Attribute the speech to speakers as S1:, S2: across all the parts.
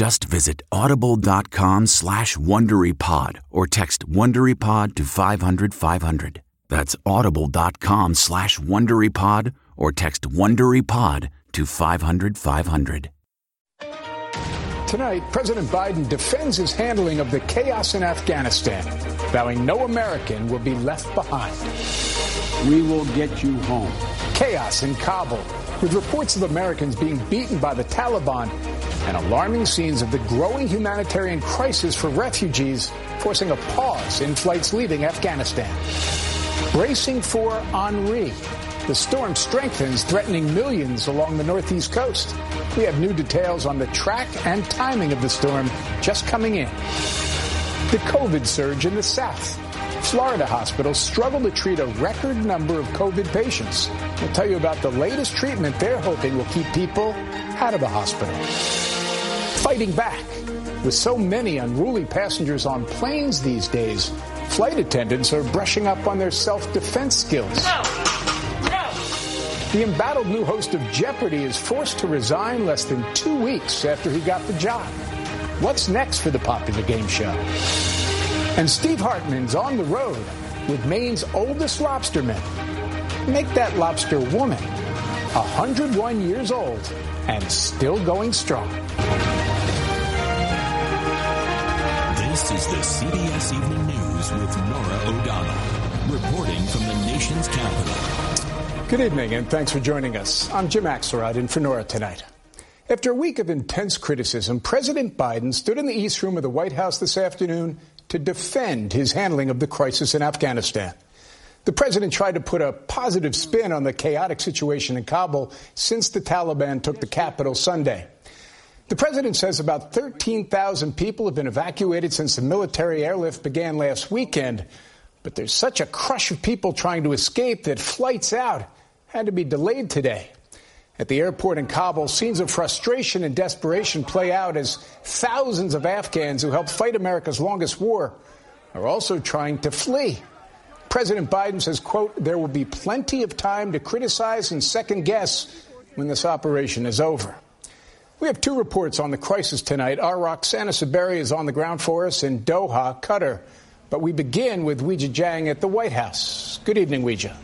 S1: Just visit audible.com slash WonderyPod or text WonderyPod to 500, 500. That's audible.com slash WonderyPod or text WonderyPod to 500, 500.
S2: Tonight, President Biden defends his handling of the chaos in Afghanistan, vowing no American will be left behind.
S3: We will get you home.
S2: Chaos in Kabul, with reports of Americans being beaten by the Taliban and alarming scenes of the growing humanitarian crisis for refugees, forcing a pause in flights leaving Afghanistan. Bracing for Henri. The storm strengthens, threatening millions along the northeast coast. We have new details on the track and timing of the storm just coming in. The COVID surge in the south. Florida hospitals struggle to treat a record number of COVID patients. We'll tell you about the latest treatment they're hoping will keep people out of the hospital. Fighting back. With so many unruly passengers on planes these days, flight attendants are brushing up on their self-defense skills. No. The embattled new host of Jeopardy is forced to resign less than two weeks after he got the job. What's next for the popular game show? And Steve Hartman's on the road with Maine's oldest lobsterman. Make that lobster woman 101 years old and still going strong.
S4: This is the CBS Evening News with Norah O'Donnell, reporting from the nation's capital.
S2: Good evening, and thanks for joining us. I'm Jim Axelrod in for Norah tonight. After a week of intense criticism, President Biden stood in the East Room of the White House this afternoon to defend his handling of the crisis in Afghanistan. The president tried to put a positive spin on the chaotic situation in Kabul since the Taliban took the capital Sunday. The president says about 13,000 people have been evacuated since the military airlift began last weekend. But there's such a crush of people trying to escape that flights out had to be delayed today. At the airport in Kabul, scenes of frustration and desperation play out as thousands of Afghans who helped fight America's longest war are also trying to flee. President Biden says, quote, there will be plenty of time to criticize and second guess when this operation is over. We have two reports on the crisis tonight. Our Roxana Saberi is on the ground for us in Doha, Qatar. But we begin with Weijia Jiang at the White House. Good evening, Weijia.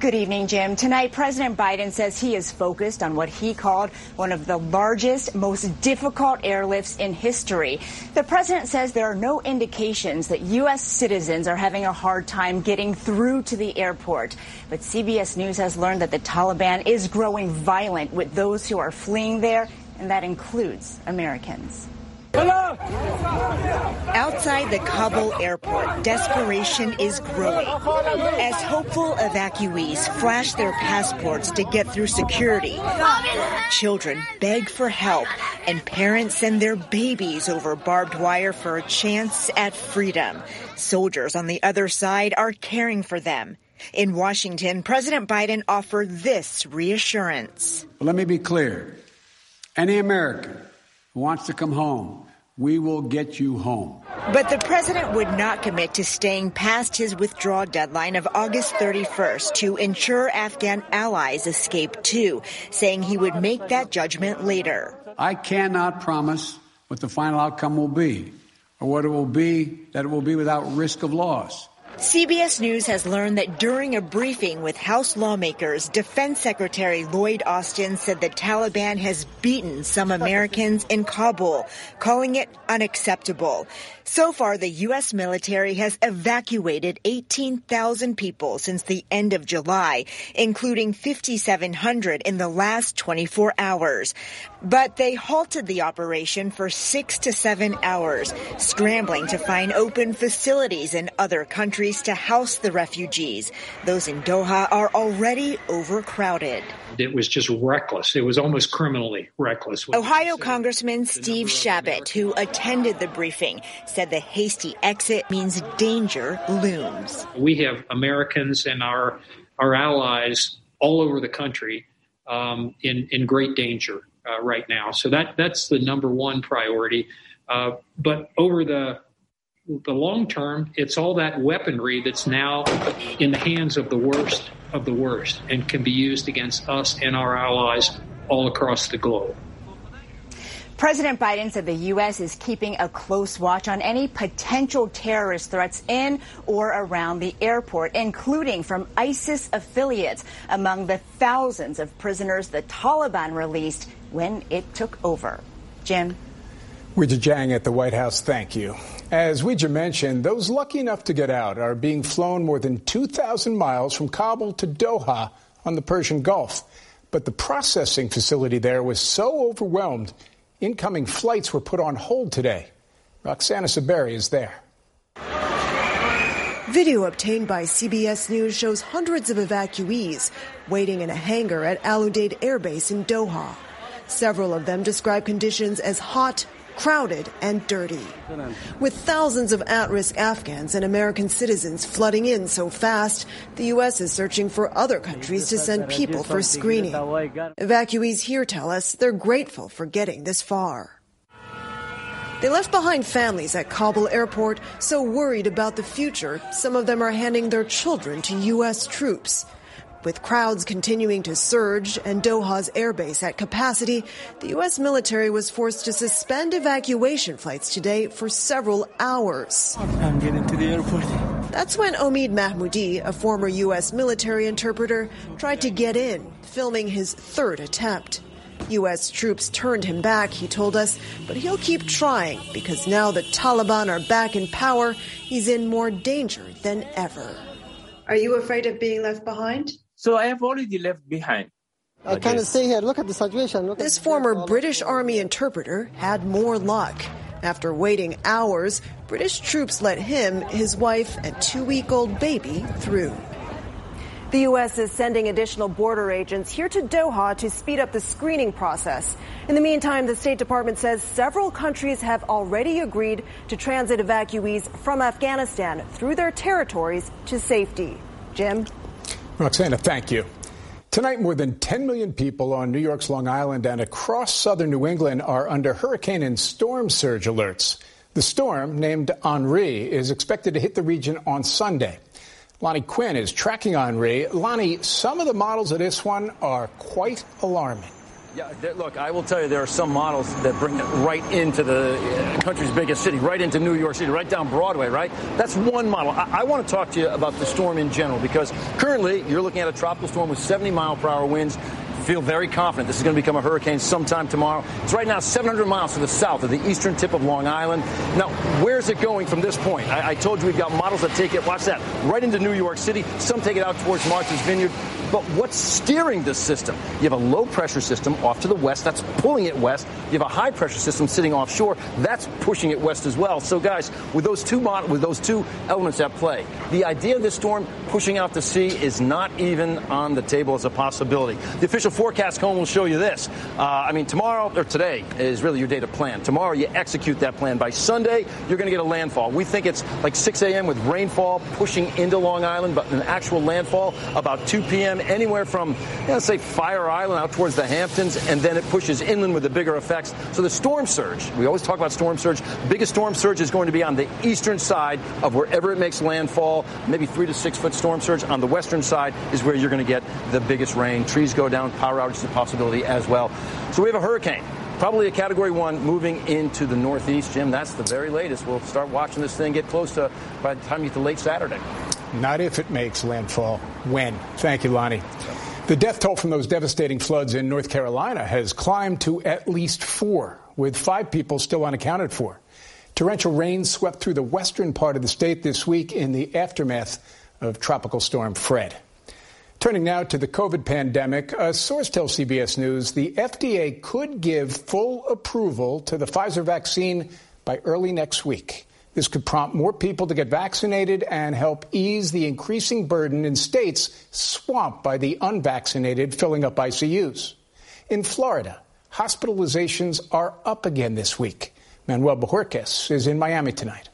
S5: Good evening, Jim. Tonight, President Biden says he is focused on what he called one of the largest, most difficult airlifts in history. The president says there are no indications that U.S. citizens are having a hard time getting through to the airport. But CBS News has learned that the Taliban is growing violent with those who are fleeing there, and that includes Americans. Outside the Kabul airport, desperation is growing as hopeful evacuees flash their passports to get through security. Children beg for help, and parents send their babies over barbed wire for a chance at freedom. Soldiers on the other side are caring for them. In Washington, President Biden offered this reassurance.
S3: Let me be clear. Any American wants to come home we will get you home.
S5: But the president would not commit to staying past his withdrawal deadline of August 31st to ensure Afghan allies escape too, saying he would make that judgment later.
S3: I cannot promise what the final outcome will be or what it will be that it will be without risk of loss.
S5: CBS News has learned that during a briefing with House lawmakers, Defense Secretary Lloyd Austin said the Taliban has beaten some Americans in Kabul, calling it unacceptable. So far, the U.S. military has evacuated 18,000 people since the end of July, including 5,700 in the last 24 hours. But they halted the operation for six to seven hours, scrambling to find open facilities in other countries to house the refugees. Those in Doha are already overcrowded.
S6: It was just reckless. It was almost criminally reckless.
S5: Ohio Congressman Steve Chabot, who attended the briefing, said the hasty exit means danger looms.
S6: We have Americans and our our allies all over the country um, in in great danger uh, right now. So that that's the number one priority. Uh, but over the the long term, it's all that weaponry that's now in the hands of the worst of the worst and can be used against us and our allies all across the globe.
S5: President Biden said the U.S. is keeping a close watch on any potential terrorist threats in or around the airport, including from ISIS affiliates, among the thousands of prisoners the Taliban released when it took over. Jim?
S2: Weijia Jiang at the White House, thank you. As Weijia mentioned, those lucky enough to get out are being flown more than 2,000 miles from Kabul to Doha on the Persian Gulf. But the processing facility there was so overwhelmed, incoming flights were put on hold today. Roxana Saberi is there.
S7: Video obtained by CBS News shows hundreds of evacuees waiting in a hangar at Al Udeid Air Base in Doha. Several of them describe conditions as hot, crowded and dirty. With thousands of at risk Afghans and American citizens flooding in so fast, the U.S. is searching for other countries to send people for screening. Evacuees here tell us they're grateful for getting this far. They left behind families at Kabul airport so worried about the future, some of them are handing their children to U.S. troops. With crowds continuing to surge and Doha's airbase at capacity, the U.S. military was forced to suspend evacuation flights today for several hours.
S8: I'm getting to the airport.
S7: That's when Omid Mahmoudi, a former U.S. military interpreter, tried to get in, filming his third attempt. U.S. troops turned him back, he told us, but he'll keep trying because now the Taliban are back in power, he's in more danger than ever. Are you afraid of being left behind?
S8: So I have already left behind.
S9: I can't stay here. Look at the situation. Look
S7: this former British Army interpreter had more luck. After waiting hours, British troops let him, his wife, and two week old baby through. The U.S. is sending additional border agents here to Doha to speed up the screening process. In the meantime, the State Department says several countries have already agreed to transit evacuees from Afghanistan through their territories to safety. Jim?
S2: Roxana, thank you. Tonight, more than 10 million people on New York's Long Island and across southern New England are under hurricane and storm surge alerts. The storm, named Henri, is expected to hit the region on Sunday. Lonnie Quinn is tracking Henri. Lonnie, some of the models of this one are quite alarming.
S10: Yeah, look, I will tell you there are some models that bring it right into the uh, country's biggest city, right into New York City, right down Broadway, right? That's one model. I, I want to talk to you about the storm in general because currently you're looking at a tropical storm with 70 mile per hour winds feel very confident this is going to become a hurricane sometime tomorrow. It's right now 700 miles to the south of the eastern tip of Long Island. Now, where's it going from this point? I, I told you we've got models that take it, watch that, right into New York City. Some take it out towards Martha's Vineyard. But what's steering this system? You have a low pressure system off to the west that's pulling it west. You have a high pressure system sitting offshore that's pushing it west as well. So, guys, with those two with those two elements at play, the idea of this storm pushing out to sea is not even on the table as a possibility. The official forecast cone will show you this. Uh, I mean, tomorrow or today is really your day to plan. Tomorrow you execute that plan. By Sunday, you're going to get a landfall. We think it's like 6 a.m. with rainfall pushing into Long Island, but an actual landfall about 2 p.m. anywhere from, you know, say, Fire Island out towards the Hamptons, and then it pushes inland with the bigger effects. So the storm surge, we always talk about storm surge. Biggest storm surge is going to be on the eastern side of wherever it makes landfall, maybe three to six foot storm surge. On the western side is where you're going to get the biggest rain. Trees go down, power outage is a possibility as well. So we have a hurricane probably a category one moving into the northeast jim that's the very latest we'll start watching this thing get close to by the time you get to late saturday
S2: not if it makes landfall when. Thank you lonnie. The death toll from those devastating floods in north carolina has climbed to at least four with five people still unaccounted for. Torrential rain swept through the western part of the state this week in the aftermath of tropical storm fred. Turning now to the COVID pandemic, a source tells CBS News the FDA could give full approval to the Pfizer vaccine by early next week. This could prompt more people to get vaccinated and help ease the increasing burden in states swamped by the unvaccinated filling up ICUs. In Florida, hospitalizations are up again this week. Manuel Bojorquez is in Miami tonight.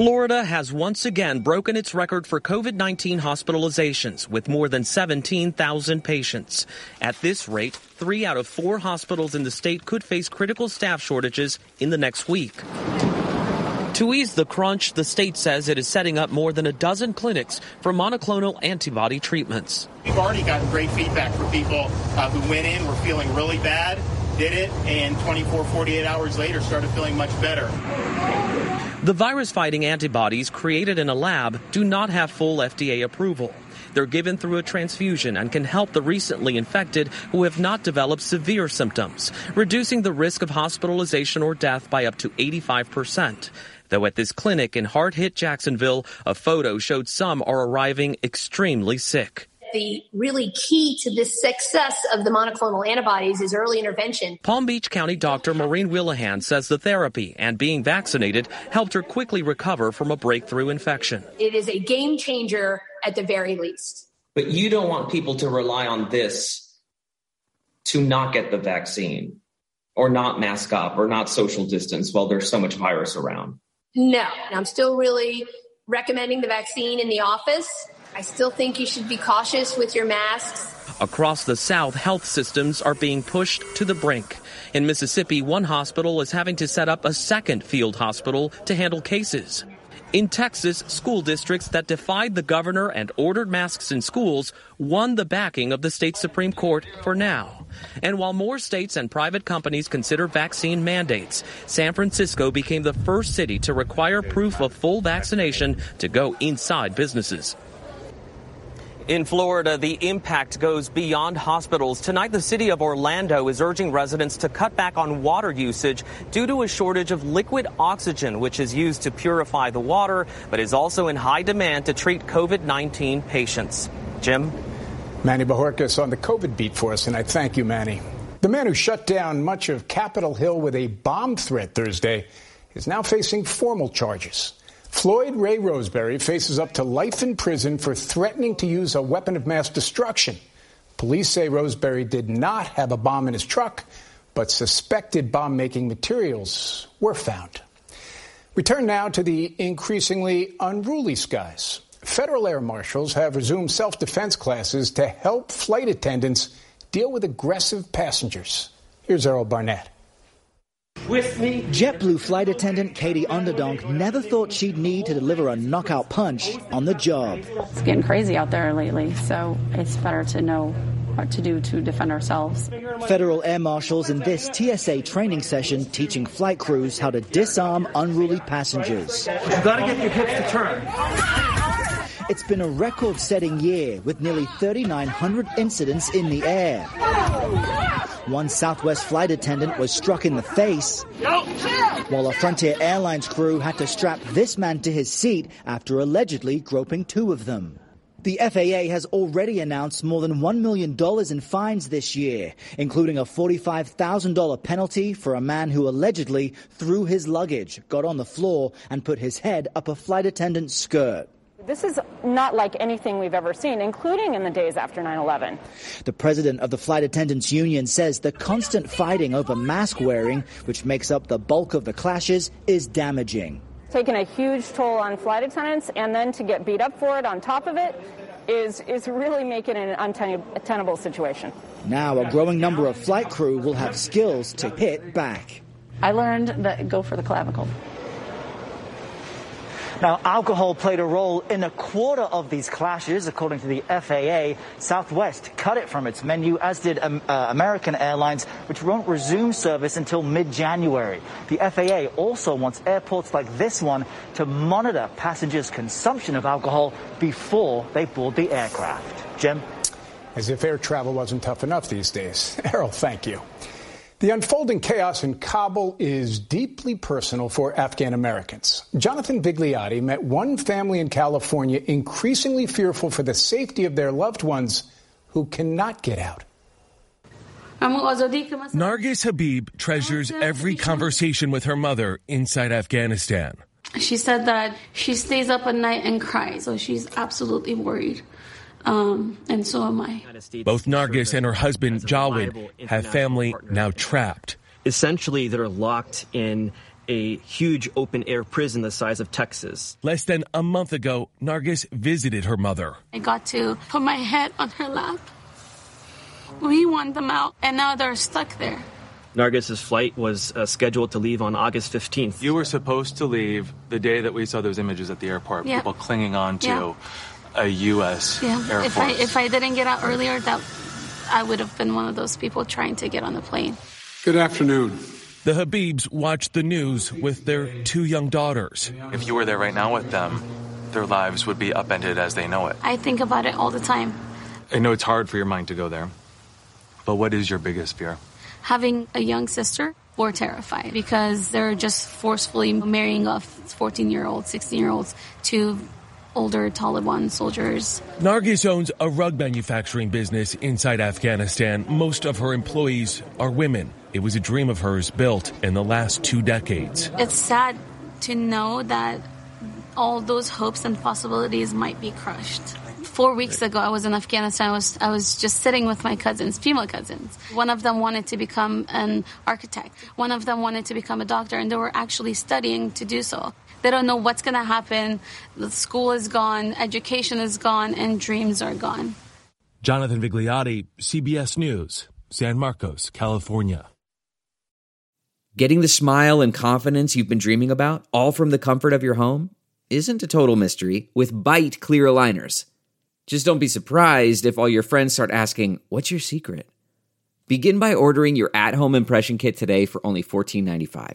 S11: Florida has once again broken its record for COVID 19 hospitalizations with more than 17,000 patients. At this rate, three out of four hospitals in the state could face critical staff shortages in the next week. To ease the crunch, the state says it is setting up more than a dozen clinics for monoclonal antibody treatments.
S12: We've already gotten great feedback from people uh, who went in, were feeling really bad, did it, and 24, 48 hours later started feeling much better.
S11: The virus fighting antibodies created in a lab do not have full FDA approval. They're given through a transfusion and can help the recently infected who have not developed severe symptoms, reducing the risk of hospitalization or death by up to 85%. Though at this clinic in hard hit Jacksonville, a photo showed some are arriving extremely sick
S13: the really key to the success of the monoclonal antibodies is early intervention.
S11: Palm Beach County doctor Maureen Whelihan says the therapy and being vaccinated helped her quickly recover from a breakthrough infection.
S13: It is a game changer at the very least.
S14: But you don't want people to rely on this to not get the vaccine or not mask up or not social distance while there's so much virus around.
S13: No, I'm still really recommending the vaccine in the office I still think you should be cautious with your masks.
S11: Across the South, health systems are being pushed to the brink. In Mississippi, one hospital is having to set up a second field hospital to handle cases. In Texas, school districts that defied the governor and ordered masks in schools won the backing of the state Supreme Court for now. And while more states and private companies consider vaccine mandates, San Francisco became the first city to require proof of full vaccination to go inside businesses. In Florida, the impact goes beyond hospitals. Tonight, the city of Orlando is urging residents to cut back on water usage due to a shortage of liquid oxygen, which is used to purify the water, but is also in high demand to treat COVID 19 patients. Jim?
S2: Manny Bojorquez on the COVID beat for us, and I thank you, Manny. The man who shut down much of Capitol Hill with a bomb threat Thursday is now facing formal charges. Floyd Ray Roseberry faces up to life in prison for threatening to use a weapon of mass destruction. Police say Roseberry did not have a bomb in his truck, but suspected bomb making materials were found. We turn now to the increasingly unruly skies. Federal air marshals have resumed self defense classes to help flight attendants deal with aggressive passengers. Here's Errol Barnett
S15: with me. JetBlue flight attendant Katie Underdonk never thought she'd need to deliver a knockout punch on the job.
S16: It's getting crazy out there lately, so it's better to know what to do to defend ourselves.
S15: Federal air marshals in this TSA training session teaching flight crews how to disarm unruly passengers.
S17: You've got to get your hips to turn.
S15: It's been a record setting year with nearly 3,900 incidents in the air. One Southwest flight attendant was struck in the face, while a Frontier Airlines crew had to strap this man to his seat after allegedly groping two of them. The FAA has already announced more than $1 million in fines this year, including a $45,000 penalty for a man who allegedly threw his luggage, got on the floor, and put his head up a flight attendant's skirt.
S18: This is not like anything we've ever seen, including in the days after 9 11.
S15: The president of the Flight Attendants Union says the constant fighting over mask wearing, which makes up the bulk of the clashes, is damaging
S18: Taking a huge toll on flight attendants, and then to get beat up for it on top of it is, is really making an untenable situation.
S15: Now, a growing number of flight crew will have skills to hit back.
S16: I learned that go for the clavicle.
S15: Now, alcohol played a role in a quarter of these clashes, according to the FAA. Southwest cut it from its menu, as did um, uh, American Airlines, which won't resume service until mid-January. The FAA also wants airports like this one to monitor passengers' consumption of alcohol before they board the aircraft. Jim?
S2: As if air travel wasn't tough enough these days. Errol, thank you. The unfolding chaos in Kabul is deeply personal for Afghan Americans. Jonathan Vigliotti met one family in California increasingly fearful for the safety of their loved ones who cannot get out.
S19: Nargis Habib treasures every conversation with her mother inside Afghanistan.
S20: She said that she stays up at night and cries, so she's absolutely worried. Um, and so am I.
S19: Both Nargis and her husband Jawed have family now trapped.
S21: Essentially, they're locked in a huge open air prison the size of Texas.
S19: Less than a month ago, Nargis visited her mother.
S20: I got to put my head on her lap. We want them out, and now they're stuck there.
S21: Nargis's flight was uh, scheduled to leave on August 15th.
S22: You were supposed to leave the day that we saw those images at the airport, yeah. people clinging on to. Yeah a U.S. Yeah. Air
S20: if
S22: Force.
S20: I if I didn't get out earlier, that I would have been one of those people trying to get on the plane.
S3: Good afternoon.
S19: The Habibs watched the news with their two young daughters.
S22: If you were there right now with them, their lives would be upended as they know it.
S20: I think about it all the time.
S22: I know it's hard for your mind to go there, but what is your biggest fear?
S20: Having a young sister or terrified because they're just forcefully marrying off 14 year olds, 16 year olds to older Taliban soldiers.
S19: Nargis owns a rug manufacturing business inside Afghanistan. Most of her employees are women. It was a dream of hers built in the last two decades.
S20: It's sad to know that all those hopes and possibilities might be crushed. Four weeks ago, I was in Afghanistan. I was, I was just sitting with my cousins, female cousins. One of them wanted to become an architect. One of them wanted to become a doctor, and they were actually studying to do so. They don't know what's going to happen. The school is gone, education is gone, and dreams are gone.
S19: Jonathan Vigliotti, CBS News, San Marcos, California.
S23: Getting the smile and confidence you've been dreaming about, all from the comfort of your home, isn't a total mystery with Byte clear aligners. Just don't be surprised if all your friends start asking, What's your secret? Begin by ordering your at home impression kit today for only $14.95.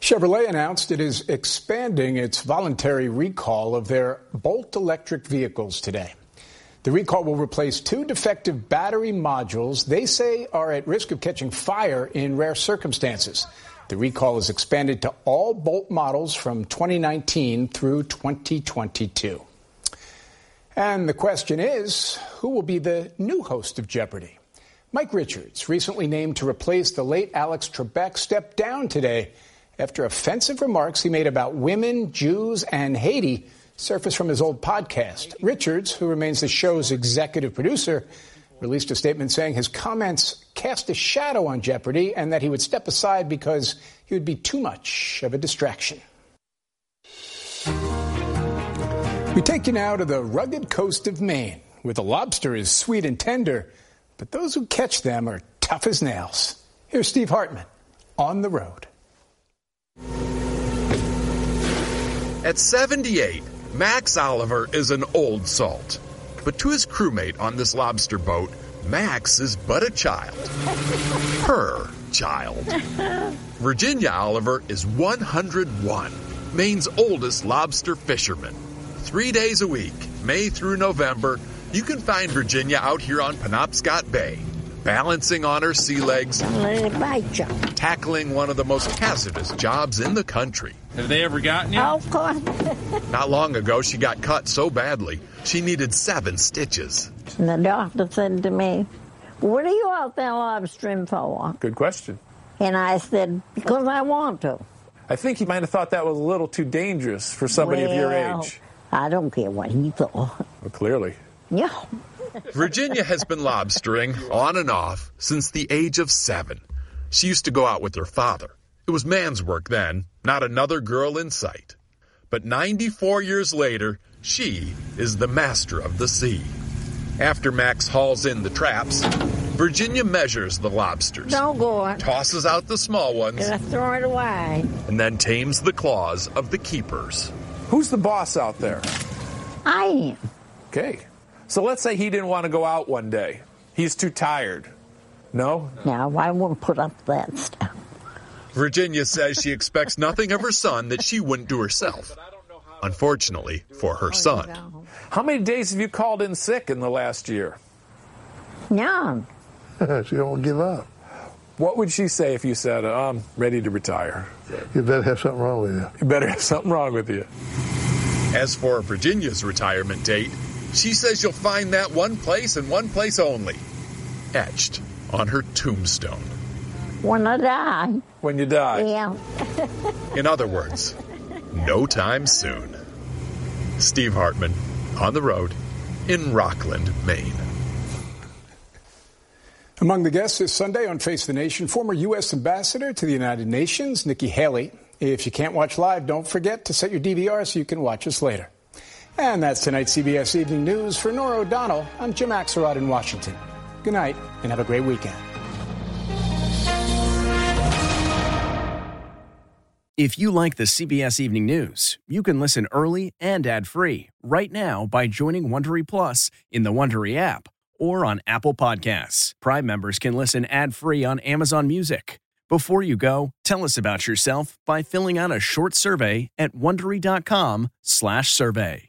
S2: Chevrolet announced it is expanding its voluntary recall of their Bolt electric vehicles today. The recall will replace two defective battery modules they say are at risk of catching fire in rare circumstances. The recall is expanded to all Bolt models from 2019 through 2022. And the question is who will be the new host of Jeopardy? Mike Richards, recently named to replace the late Alex Trebek, stepped down today after offensive remarks he made about women, Jews, and Haiti surfaced from his old podcast. Richards, who remains the show's executive producer, released a statement saying his comments cast a shadow on Jeopardy and that he would step aside because he would be too much of a distraction. We take you now to the rugged coast of Maine, where the lobster is sweet and tender, but those who catch them are tough as nails. Here's Steve Hartman on the road.
S24: At 78, Max Oliver is an old salt. But to his crewmate on this lobster boat, Max is but a child. Her, child. Virginia Oliver is 101, Maine's oldest lobster fisherman. Three days a week, May through November, you can find Virginia out here on Penobscot Bay, balancing on her sea legs, tackling one of the most hazardous jobs in the country.
S25: Have they ever gotten you?
S26: Oh, of course.
S24: Not long ago, she got cut so badly, she needed seven stitches.
S26: And the doctor said to me, What are you out there lobstering for?
S27: Good question.
S26: And I said, Because I want to.
S27: I think he might have thought that was a little too dangerous for somebody
S26: well,
S27: of your age.
S26: I don't care what he thought.
S27: Well, clearly.
S26: Yeah.
S24: Virginia has been lobstering on and off since the age of seven. She used to go out with her father. It was man's work then, not another girl in sight. But 94 years later, she is the master of the sea. After Max hauls in the traps, Virginia measures the lobsters.
S26: Don't go on.
S24: Tosses out the small ones.
S26: Gonna throw it away.
S24: And then tames the claws of the keepers.
S27: Who's the boss out there?
S26: I am.
S27: Okay. So let's say he didn't want to go out one day. He's too tired. No?
S26: No, I won't put up that stuff.
S24: Virginia says she expects nothing of her son that she wouldn't do herself. Unfortunately for her oh, son.
S27: How many days have you called in sick in the last year?
S26: None.
S28: she don't give up.
S27: What would she say if you said, I'm ready to retire?
S28: You better have something wrong with you.
S27: You better have something wrong with you.
S24: As for Virginia's retirement date, she says you'll find that one place and one place only, etched on her tombstone.
S26: When I die.
S27: When you die.
S26: Yeah.
S24: In other words, no time soon. Steve Hartman, on the road in Rockland, Maine.
S2: Among the guests this Sunday on Face the Nation, former U.S. Ambassador to the United Nations, Nikki Haley. If you can't watch live, don't forget to set your DVR so you can watch us later. And that's tonight's CBS Evening News. For Norah O'Donnell, I'm Jim Axelrod in Washington. Good night and have a great weekend.
S29: If you like the CBS Evening News, you can listen early and ad-free right now by joining Wondery Plus in the Wondery app or on Apple Podcasts. Prime members can listen ad-free on Amazon Music. Before you go, tell us about yourself by filling out a short survey at wondery.com/survey.